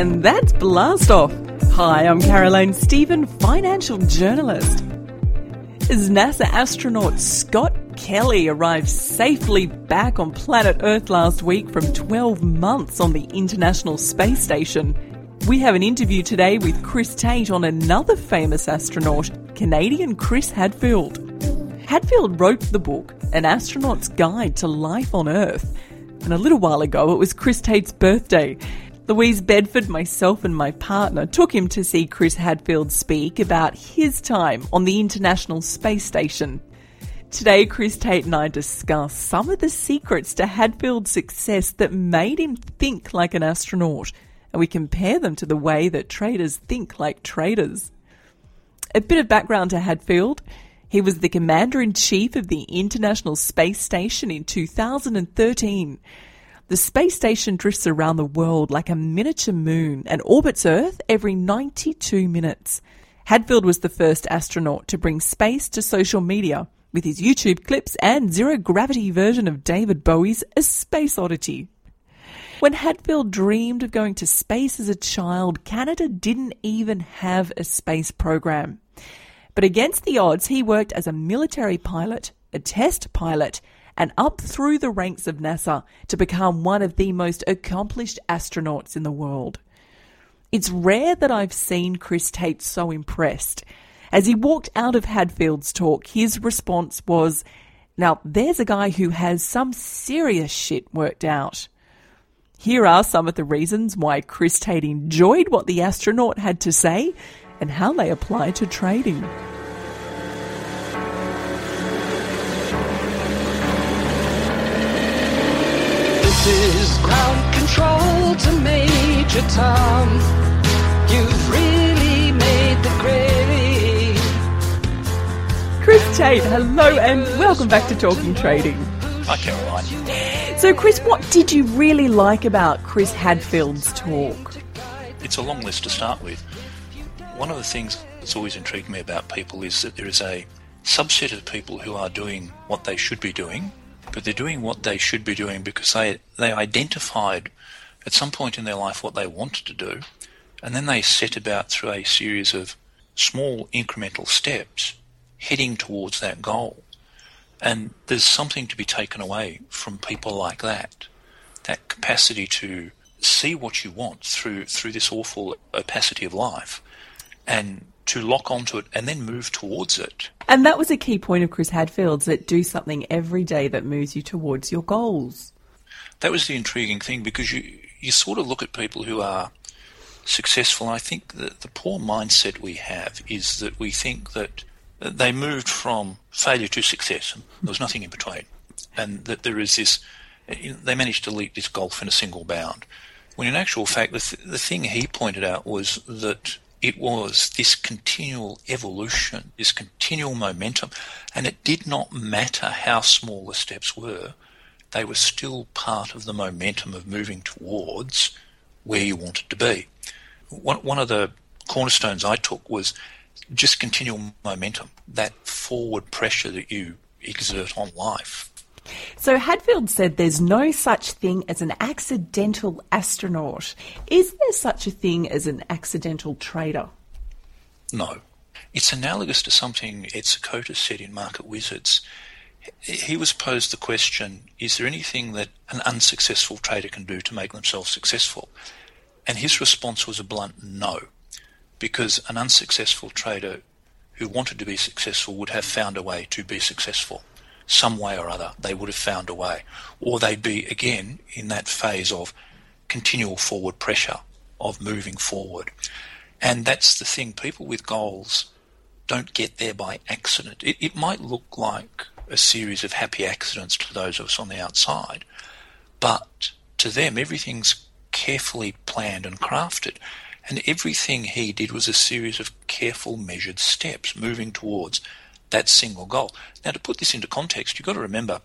And that's Blast Off. Hi, I'm Caroline Stephen, financial journalist. As NASA astronaut Scott Kelly arrived safely back on planet Earth last week from 12 months on the International Space Station, we have an interview today with Chris Tate on another famous astronaut, Canadian Chris Hadfield. Hadfield wrote the book, An Astronaut's Guide to Life on Earth. And a little while ago, it was Chris Tate's birthday. Louise Bedford, myself, and my partner took him to see Chris Hadfield speak about his time on the International Space Station. Today, Chris Tate and I discuss some of the secrets to Hadfield's success that made him think like an astronaut and we compare them to the way that traders think like traders. A bit of background to Hadfield. He was the commander in chief of the International Space Station in 2013. The space station drifts around the world like a miniature moon and orbits Earth every 92 minutes. Hadfield was the first astronaut to bring space to social media with his YouTube clips and zero gravity version of David Bowie's A Space Oddity. When Hadfield dreamed of going to space as a child, Canada didn't even have a space program. But against the odds, he worked as a military pilot, a test pilot, and up through the ranks of NASA to become one of the most accomplished astronauts in the world. It's rare that I've seen Chris Tate so impressed. As he walked out of Hadfield's talk, his response was, Now there's a guy who has some serious shit worked out. Here are some of the reasons why Chris Tate enjoyed what the astronaut had to say and how they apply to trading. Is ground control to Major Tom. You've really made the grade. Chris Tate, hello and welcome back to Talking Trading. Hi, Caroline. So, Chris, what did you really like about Chris Hadfield's talk? It's a long list to start with. One of the things that's always intrigued me about people is that there is a subset of people who are doing what they should be doing, but they're doing what they should be doing because they, they identified at some point in their life what they wanted to do, and then they set about through a series of small incremental steps heading towards that goal. And there's something to be taken away from people like that. That capacity to see what you want through through this awful opacity of life and to lock onto it and then move towards it. And that was a key point of Chris Hadfield's that do something every day that moves you towards your goals. That was the intriguing thing because you you sort of look at people who are successful. I think that the poor mindset we have is that we think that they moved from failure to success. And there was nothing in between. And that there is this, they managed to leap this gulf in a single bound. When in actual fact, the, th- the thing he pointed out was that it was this continual evolution, this continual momentum, and it did not matter how small the steps were, they were still part of the momentum of moving towards where you wanted to be. One, one of the cornerstones I took was just continual momentum, that forward pressure that you exert on life. So Hadfield said there's no such thing as an accidental astronaut. Is there such a thing as an accidental trader? No. It's analogous to something Ed Seykota said in Market Wizards. he was posed the question is there anything that an unsuccessful trader can do to make themselves successful? And his response was a blunt no, because an unsuccessful trader who wanted to be successful would have found a way to be successful. Some way or other, they would have found a way. Or they'd be, again, in that phase of continual forward pressure, of moving forward. And that's the thing. People with goals don't get there by accident. It, it might look like a series of happy accidents to those of us on the outside, but to them, everything's carefully planned and crafted. And everything he did was a series of careful, measured steps moving towards that single goal. Now, to put this into context, you've got to remember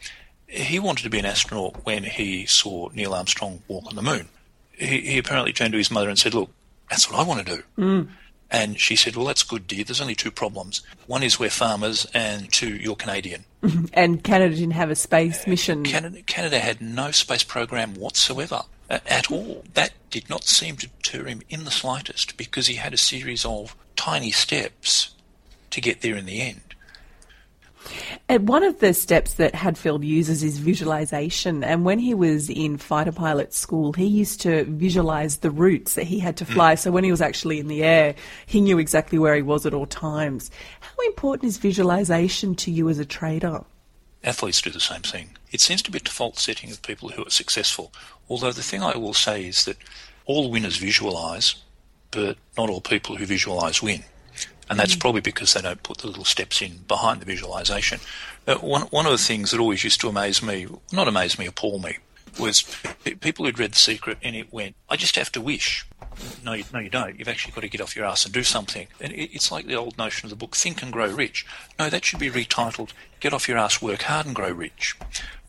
he wanted to be an astronaut when he saw Neil Armstrong walk on the moon. He, he apparently turned to his mother and said, Look, that's what I want to do. Mm. And she said, Well, that's good, dear. There's only two problems. One is we're farmers, and two, you're Canadian. and Canada didn't have a space mission. Canada, Canada had no space program whatsoever uh, at all. That did not seem to deter him in the slightest because he had a series of tiny steps to get there in the end. And one of the steps that Hadfield uses is visualization. And when he was in fighter pilot school, he used to visualize the routes that he had to fly. Mm. So when he was actually in the air, he knew exactly where he was at all times. How important is visualization to you as a trader? Athletes do the same thing. It seems to be a default setting of people who are successful. Although the thing I will say is that all winners visualize, but not all people who visualize win and that's mm. probably because they don't put the little steps in behind the visualization. Uh, one one of the things that always used to amaze me, not amaze me, appall me, was people who'd read The Secret and it went, I just have to wish. No, you, no, you don't. You've actually got to get off your ass and do something. And it, it's like the old notion of the book, Think and Grow Rich. No, that should be retitled, Get Off Your Ass, Work Hard and Grow Rich.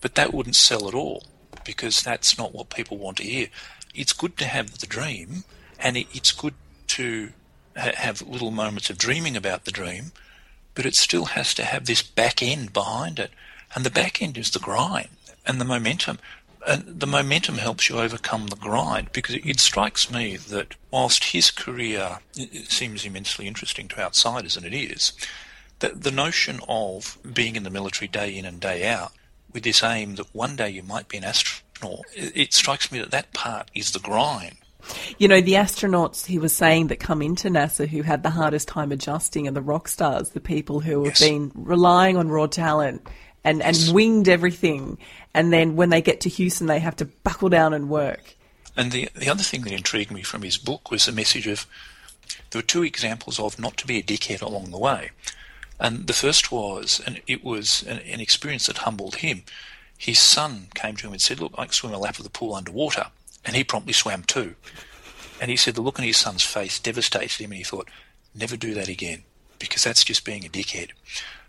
But that wouldn't sell at all because that's not what people want to hear. It's good to have the dream and it, it's good to have little moments of dreaming about the dream, but it still has to have this back end behind it. And the back end is the grind and the momentum. And the momentum helps you overcome the grind because it, strikes me that whilst his career seems immensely interesting to outsiders, and it is, that the notion of being in the military day in and day out with this aim that one day you might be an astronaut, it strikes me that that part is the grind. You know, the astronauts he was saying that come into NASA who had the hardest time adjusting are the rock stars, the people who have been relying on raw talent and, and yes. winged everything. And then when they get to Houston, they have to buckle down and work. And the, the other thing that intrigued me from his book was the message of there were two examples of not to be a dickhead along the way. And the first was, and it was an, an experience that humbled him. His son came to him and said, Look, I can swim a lap of the pool underwater. And he promptly swam too. And he said the look on his son's face devastated him, and he thought, never do that again, because that's just being a dickhead.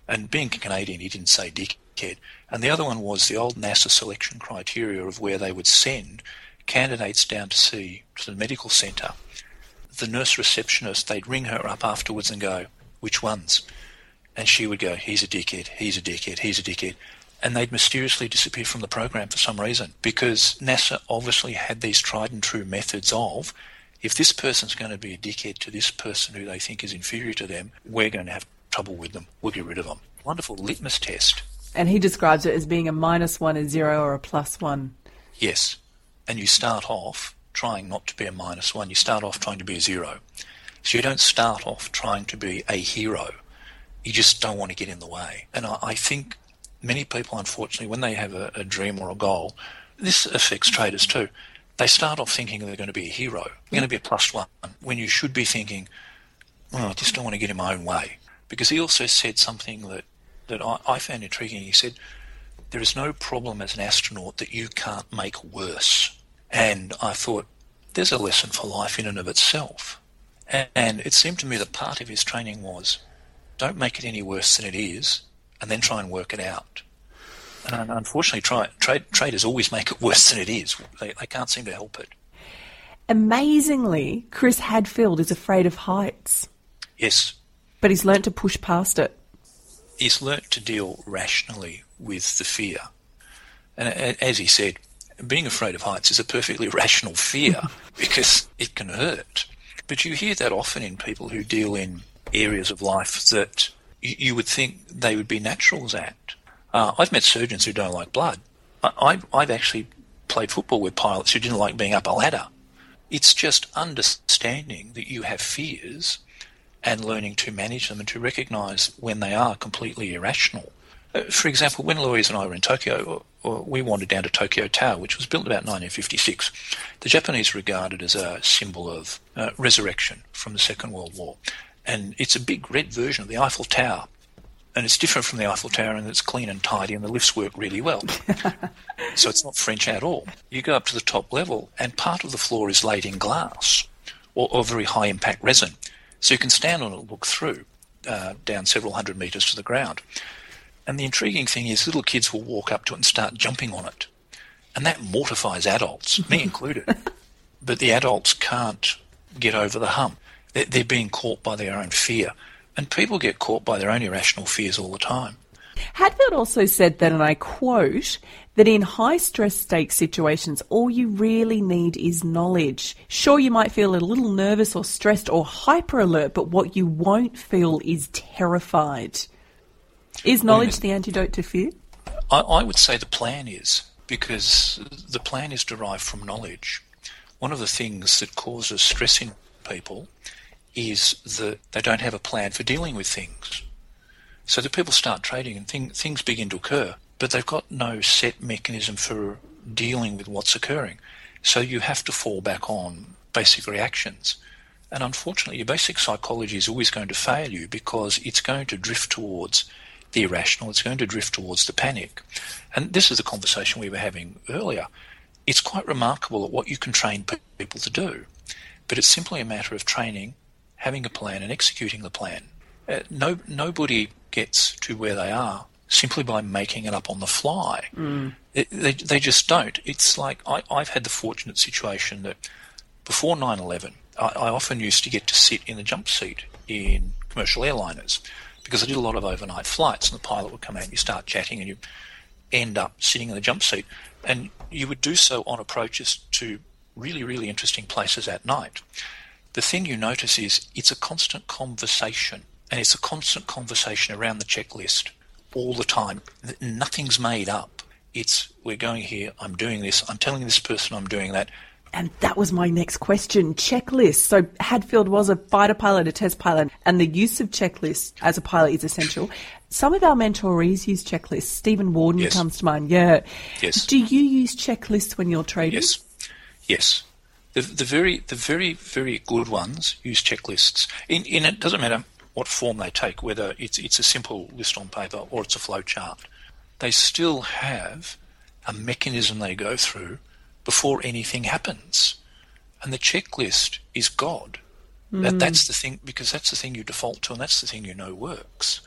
And being Canadian, he didn't say dickhead. And the other one was the old NASA selection criteria of where they would send candidates down to see to the medical centre. The nurse receptionist, they'd ring her up afterwards and go, which ones? And she would go, he's a dickhead, he's a dickhead, he's a dickhead and they'd mysteriously disappear from the program for some reason because NASA obviously had these tried and true methods of if this person's going to be a dickhead to this person who they think is inferior to them, we're going to have trouble with them. We'll get rid of them. Wonderful litmus test. And he describes it as being a minus one, a zero, or a plus one. Yes. And you start off trying not to be a minus one. You start off trying to be a zero. So you don't start off trying to be a hero. You just don't want to get in the way. And I, I think many people, unfortunately, when they have a, a dream or a goal, this affects traders too. They start off thinking they're going to be a hero, they're going to be a plus one, when you should be thinking, well, I just don't want to get in my own way. Because he also said something that, that I, I found intriguing. He said, there is no problem as an astronaut that you can't make worse. And I thought, there's a lesson for life in and of itself. And it seemed to me that part of his training was don't make it any worse than it is, and then try and work it out. And unfortunately, try, trade, traders always make it worse than it is. They, they can't seem to help it. Amazingly, Chris Hadfield is afraid of heights. Yes. But he's learnt to push past it. He's learnt to deal rationally with the fear. And as he said, being afraid of heights is a perfectly rational fear because it can hurt. But you hear that often in people who deal in areas of life that you would think they would be naturals at. Uh, I've met surgeons who don't like blood. I, I've, I've actually played football with pilots who didn't like being up a ladder. It's just understanding that you have fears and learning to manage them and to recognize when they are completely irrational. Uh, for example, when Louise and I were in Tokyo, we wandered down to Tokyo Tower, which was built about 1956. The Japanese regard it as a symbol of uh, resurrection from the Second World War. And it's a big red version of the Eiffel Tower. And it's different from the Eiffel Tower in that it's clean and tidy and the lifts work really well. so it's not French at all. You go up to the top level and part of the floor is laid in glass or, or very high impact resin. So you can stand on it and look through uh, down several hundred metres to the ground. And the intriguing thing is, little kids will walk up to it and start jumping on it. And that mortifies adults, me included. But the adults can't get over the hump. They're, being caught by their own fear. And people get caught by their own irrational fears all the time. Hadfield also said that, and I quote, that in high stress stake situations, all you really need is knowledge. Sure, you might feel a little nervous or stressed or hyper alert, but what you won't feel is terrified. Is knowledge the antidote to fear? I, I would say the plan is, because the plan is derived from knowledge. One of the things that causes stress in people is that they don't have a plan for dealing with things. So the people start trading and thing, things begin to occur, but they've got no set mechanism for dealing with what's occurring. So you have to fall back on basic reactions. And unfortunately, your basic psychology is always going to fail you because it's going to drift towards the irrational, it's going to drift towards the panic. And this is the conversation we were having earlier. It's quite remarkable at what you can train people to do, but it's simply a matter of training, having a plan, and executing the plan. Uh, no, nobody gets to where they are simply by making it up on the fly. Mm. It, they, they just don't. It's like I, I've had the fortunate situation that before 9 11, I, I often used to get to sit in the jump seat in commercial airliners because I did a lot of overnight flights, and the pilot would come out and you start chatting, and you end up sitting in the jump seat, and you would do so on approaches to really, really interesting places at night. The thing you notice is it's a constant conversation, and it's a constant conversation around the checklist all the time. Nothing's made up. It's we're going here, I'm doing this, I'm telling this person I'm doing that, and that was my next question checklist. So, Hadfield was a fighter pilot, a test pilot, and the use of checklists as a pilot is essential. Some of our mentorees use checklists. Stephen Warden yes. comes to mind. Yeah. Yes. Do you use checklists when you're trading? Yes. Yes. The, the very the very very good ones use checklists. In, in it doesn't matter what form they take, whether it's it's a simple list on paper or it's a flow chart. They still have a mechanism they go through before anything happens. And the checklist is God. Mm. That, hmm. that's the thing, because that's the thing you default to, and that's the thing you know works.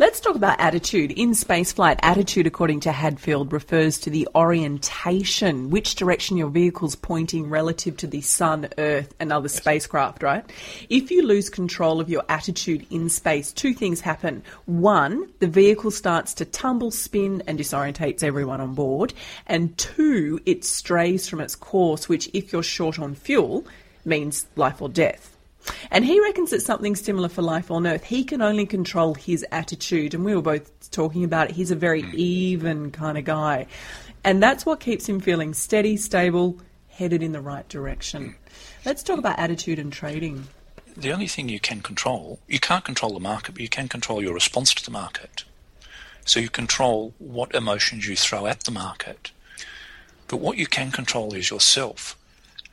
Let's talk about attitude. In spaceflight, attitude, according to Hadfield, refers to the orientation, which direction your vehicle's pointing relative to the sun, Earth, and other spacecraft, right? If you lose control of your attitude in space, two things happen. One, the vehicle starts to tumble, spin, and disorientates everyone on board. And two, it strays from its course, which, if you're short on fuel, means life or death. And he reckons it's something similar for life on Earth. He can only control his attitude. And we were both talking about it. He's a very hmm. even kind of guy. And that's what keeps him feeling steady, stable, headed in the right direction. Hmm. Let's talk about attitude and trading. The only thing you can control, you can't control the market, but you can control your response to the market. So you control what emotions you throw at the market. But what you can control is yourself.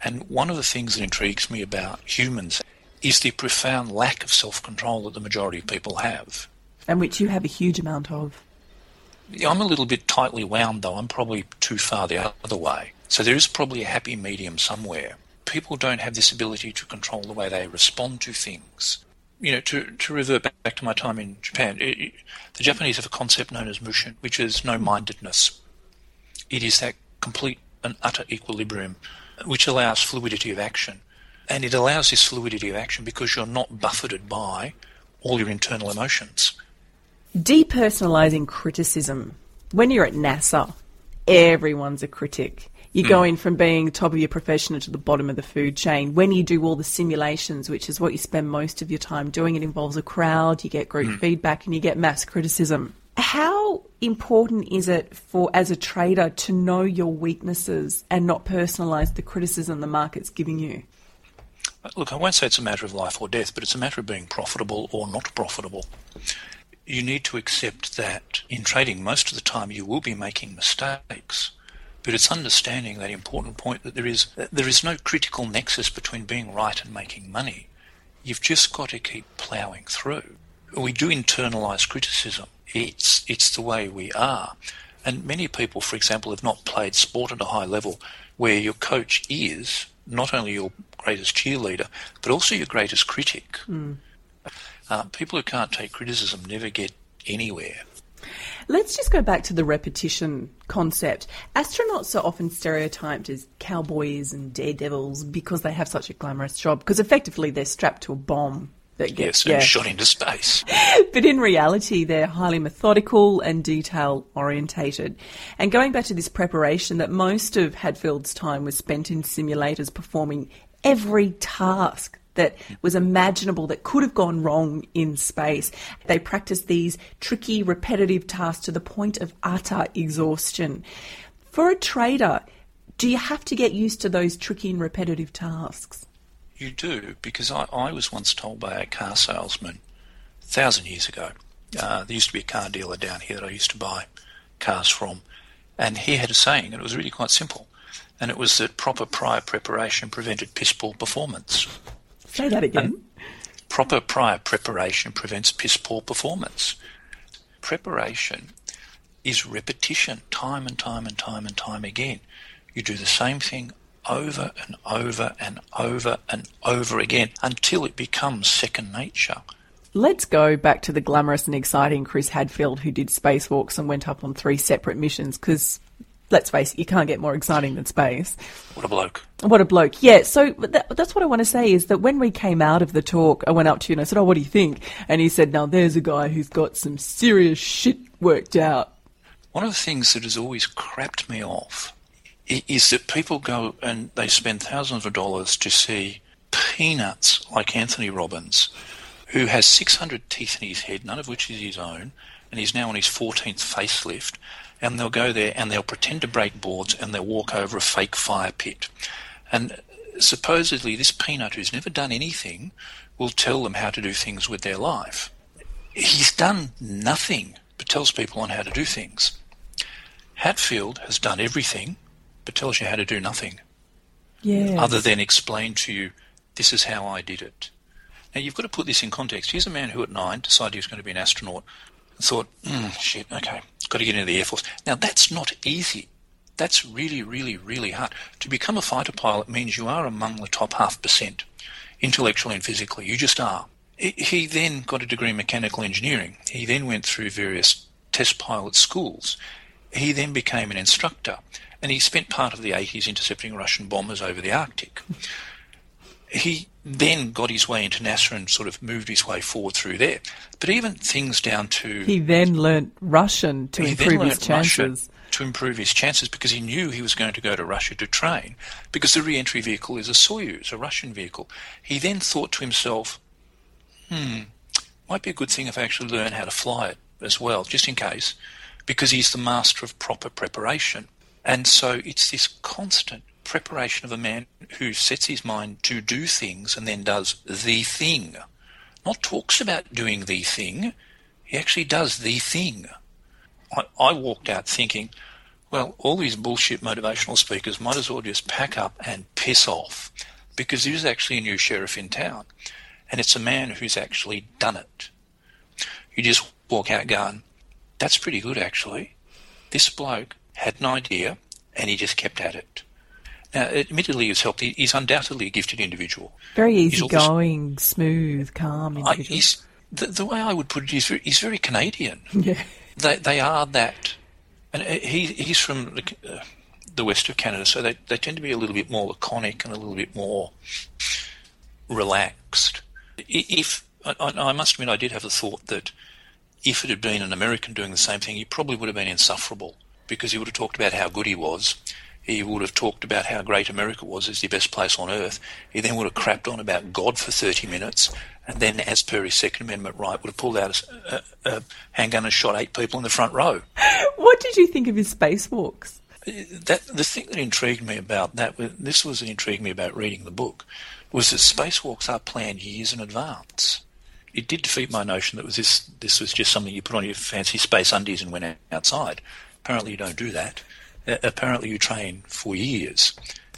And one of the things that intrigues me about humans is the profound lack of self control that the majority of people have. And which you have a huge amount of. I'm a little bit tightly wound, though. I'm probably too far the other way. So there is probably a happy medium somewhere. People don't have this ability to control the way they respond to things. You know, to, to revert back to my time in Japan, it, the Japanese have a concept known as mushin, which is no mindedness. It is that complete and utter equilibrium which allows fluidity of action. And it allows this fluidity of action because you're not buffeted by all your internal emotions. Depersonalizing criticism. When you're at NASA, everyone's a critic. You go in from being top of your profession to the bottom of the food chain. When you do all the simulations, which is what you spend most of your time doing, it involves a crowd, you get group mm. feedback, and you get mass criticism. How important is it for as a trader to know your weaknesses and not personalize the criticism the market's giving you? Look, I won't say it's a matter of life or death, but it's a matter of being profitable or not profitable. You need to accept that in trading, most of the time you will be making mistakes. But it's understanding that important point that there is there is no critical nexus between being right and making money. You've just got to keep ploughing through. We do internalize criticism it's it's the way we are. And many people, for example, have not played sport at a high level where your coach is not only your greatest cheerleader, but also your greatest critic. Mm. Uh, people who can't take criticism never get anywhere. Let's just go back to the repetition concept. Astronauts are often stereotyped as cowboys and daredevils because they have such a glamorous job, because effectively they're strapped to a bomb that gets yes, and yeah. shot into space. but in reality, they're highly methodical and detail orientated. And going back to this preparation, that most of Hadfield's time was spent in simulators performing every task that was imaginable that could have gone wrong in space. They practiced these tricky, repetitive tasks to the point of utter exhaustion. For a trader, do you have to get used to those tricky and repetitive tasks? You do, because I, I was once told by a car salesman a thousand years ago. Uh, there used to be a car dealer down here that I used to buy cars from, and he had a saying, and it was really quite simple, and it was that proper prior preparation prevented piss poor performance. Say that again. And proper prior preparation prevents piss poor performance. Preparation is repetition, time and time and time and time again. You do the same thing over and over and over and over again until it becomes second nature. Let's go back to the glamorous and exciting Chris Hadfield who did spacewalks and went up on three separate missions because let's face it, you can't get more exciting than space. What a bloke. What a bloke. Yeah, so that, that's what I want to say is that when we came out of the talk, I went up to you and I said, Oh, what do you think? And he said, Now there's a guy who's got some serious shit worked out. One of the things that has always crapped me off is that people go and they spend thousands of dollars to see peanuts like Anthony Robbins, who has 600 teeth in his head, none of which is his own, and he's now on his 14th facelift. And they'll go there and they'll pretend to break boards and they'll walk over a fake fire pit. And supposedly, this peanut who's never done anything will tell them how to do things with their life. He's done nothing but tells people on how to do things. Hadfield has done everything but tells you how to do nothing. Yeah. Other than explain to you, this is how I did it. Now you've got to put this in context. Here's a man who at nine decided he was going to be an astronaut and thought, mm, shit, okay, got to get into the Air Force. Now that's not easy. That's really, really, really hard. To become a fighter pilot means you are among the top half percent, intellectually and physically. You just are. He then got a degree in mechanical engineering. He then went through various test pilot schools. He then became an instructor and he spent part of the 80s intercepting Russian bombers over the Arctic. He then got his way into NASA and sort of moved his way forward through there. But even things down to. He then learnt Russian to improve his chances. to improve his chances because he knew he was going to go to Russia to train because the re entry vehicle is a Soyuz, a Russian vehicle. He then thought to himself, hmm, might be a good thing if I actually learn how to fly it as well, just in case, because he's the master of proper preparation. And so it's this constant preparation of a man who sets his mind to do things and then does the thing. Not talks about doing the thing, he actually does the thing. I, I walked out thinking, well, all these bullshit motivational speakers might as well just pack up and piss off because there is actually a new sheriff in town and it's a man who's actually done it. You just walk out going, that's pretty good actually. This bloke had an idea, and he just kept at it. Now, admittedly, he's helped. He's undoubtedly a gifted individual. Very easygoing, also, smooth, calm individual. I, the, the, way I would put it is he's very Canadian. Yeah. They, they are that. And he, he's from the, uh, the west of Canada, so they, they tend to be a little bit more laconic and a little bit more relaxed. If I, I must admit, I did have the thought that if it had been an American doing the same thing, he probably would have been insufferable because he would have talked about how good he was. He would have talked about how great America was as the best place on earth. He then would have crapped on about God for 30 minutes and then, as per his Second Amendment right, would have pulled out a, a, a handgun and shot eight people in the front row. What did you think of his spacewalks? Uh, that the thing that intrigued me about that, this was intrigued me about reading the book, was that spacewalks are planned years in advance. It did defeat my notion that was this this was just something you put on your fancy space undies and went outside. Apparently, you don't do that. Uh, apparently, you train for years,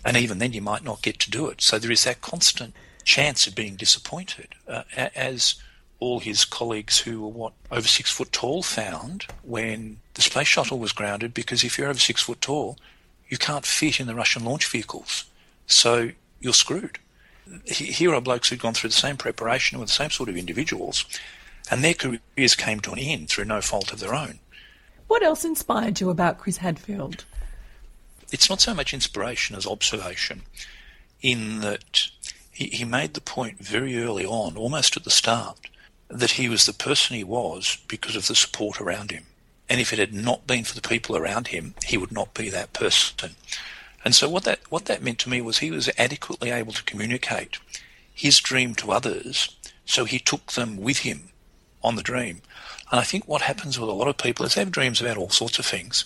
and even then, you might not get to do it. So there is that constant chance of being disappointed, uh, as all his colleagues who were what over six foot tall found when the space shuttle was grounded. Because if you're over six foot tall, you can't fit in the Russian launch vehicles, so you're screwed. Here are blokes who'd gone through the same preparation with the same sort of individuals, and their careers came to an end through no fault of their own. What else inspired you about Chris Hadfield? It's not so much inspiration as observation, in that he, he made the point very early on, almost at the start, that he was the person he was because of the support around him. And if it had not been for the people around him, he would not be that person. And so what that what that meant to me was he was adequately able to communicate his dream to others, so he took them with him on the dream. And I think what happens with a lot of people is they have dreams about all sorts of things,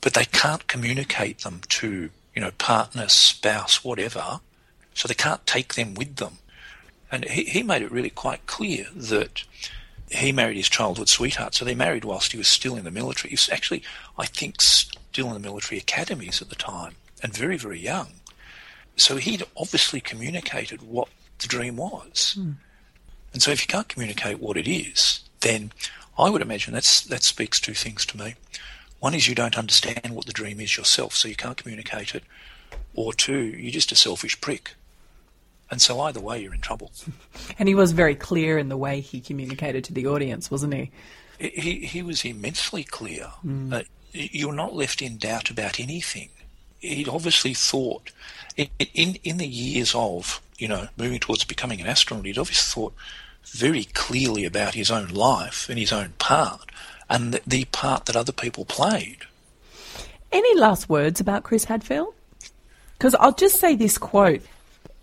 but they can't communicate them to, you know, partner, spouse, whatever, so they can't take them with them. And he, he made it really quite clear that he married his childhood sweetheart, so they married whilst he was still in the military. He was actually, I think, still in the military academies at the time and very, very young. So he'd obviously communicated what the dream was. Mm. And so if you can't communicate what it is, then I would imagine that's, that speaks two things to me. One is you don't understand what the dream is yourself, so you can't communicate it. Or two, you're just a selfish prick and so either way, you're in trouble. And he was very clear in the way he communicated to the audience, wasn't he? He, he was immensely clear. Mm. you're not left in doubt about anything. He'd obviously thought, in, in, in the years of, you know, moving towards becoming an astronaut, he'd obviously thought very clearly about his own life and his own part and the, the part that other people played. Any last words about Chris Hadfield? Because I'll just say this quote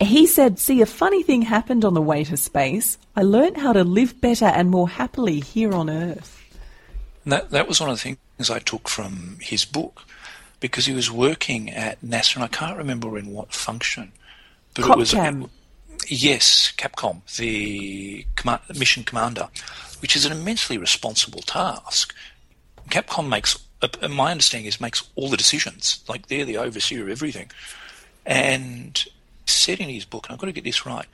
he said, See, a funny thing happened on the way to space. I learned how to live better and more happily here on Earth. That, that was one of the things I took from his book because he was working at NASA, and I can't remember in what function. But Capcom. it was. It, yes, Capcom, the mission commander, which is an immensely responsible task. Capcom makes, uh, my understanding is, makes all the decisions. Like they're the overseer of everything. And said in his book, and I've got to get this right,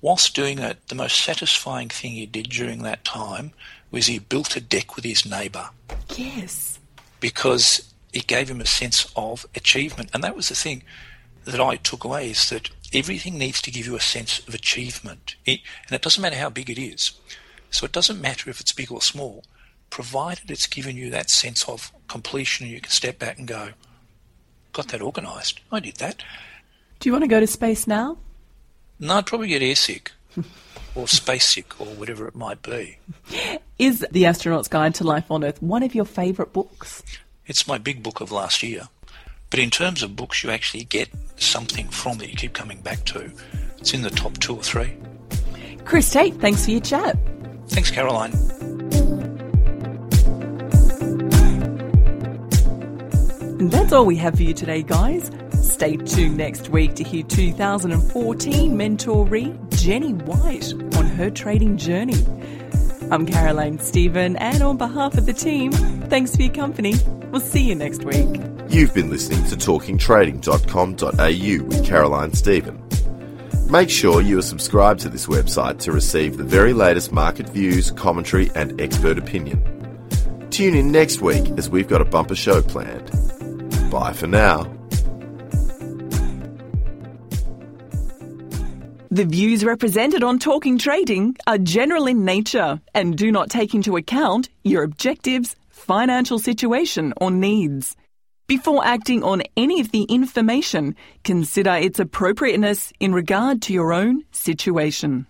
whilst doing it, the most satisfying thing he did during that time was he built a deck with his neighbour. Yes. Because it gave him a sense of achievement. And that was the thing that I took away is that everything needs to give you a sense of achievement. It, and it doesn't matter how big it is. So it doesn't matter if it's big or small, provided it's given you that sense of completion and you can step back and go, got that organised. I did that. Do you want to go to space now? No, I'd probably get airsick or space sick or whatever it might be. Is The Astronaut's Guide to Life on Earth one of your favourite books? It's my big book of last year. But in terms of books you actually get something from that you keep coming back to, it's in the top two or three. Chris Tate, thanks for your chat. Thanks, Caroline. And that's all we have for you today, guys. Stay tuned next week to hear 2014 mentoree Jenny White on her trading journey. I'm Caroline Stephen, and on behalf of the team, thanks for your company. We'll see you next week. You've been listening to talkingtrading.com.au with Caroline Stephen. Make sure you are subscribed to this website to receive the very latest market views, commentary, and expert opinion. Tune in next week as we've got a bumper show planned. Bye for now. The views represented on Talking Trading are general in nature and do not take into account your objectives, financial situation, or needs. Before acting on any of the information, consider its appropriateness in regard to your own situation.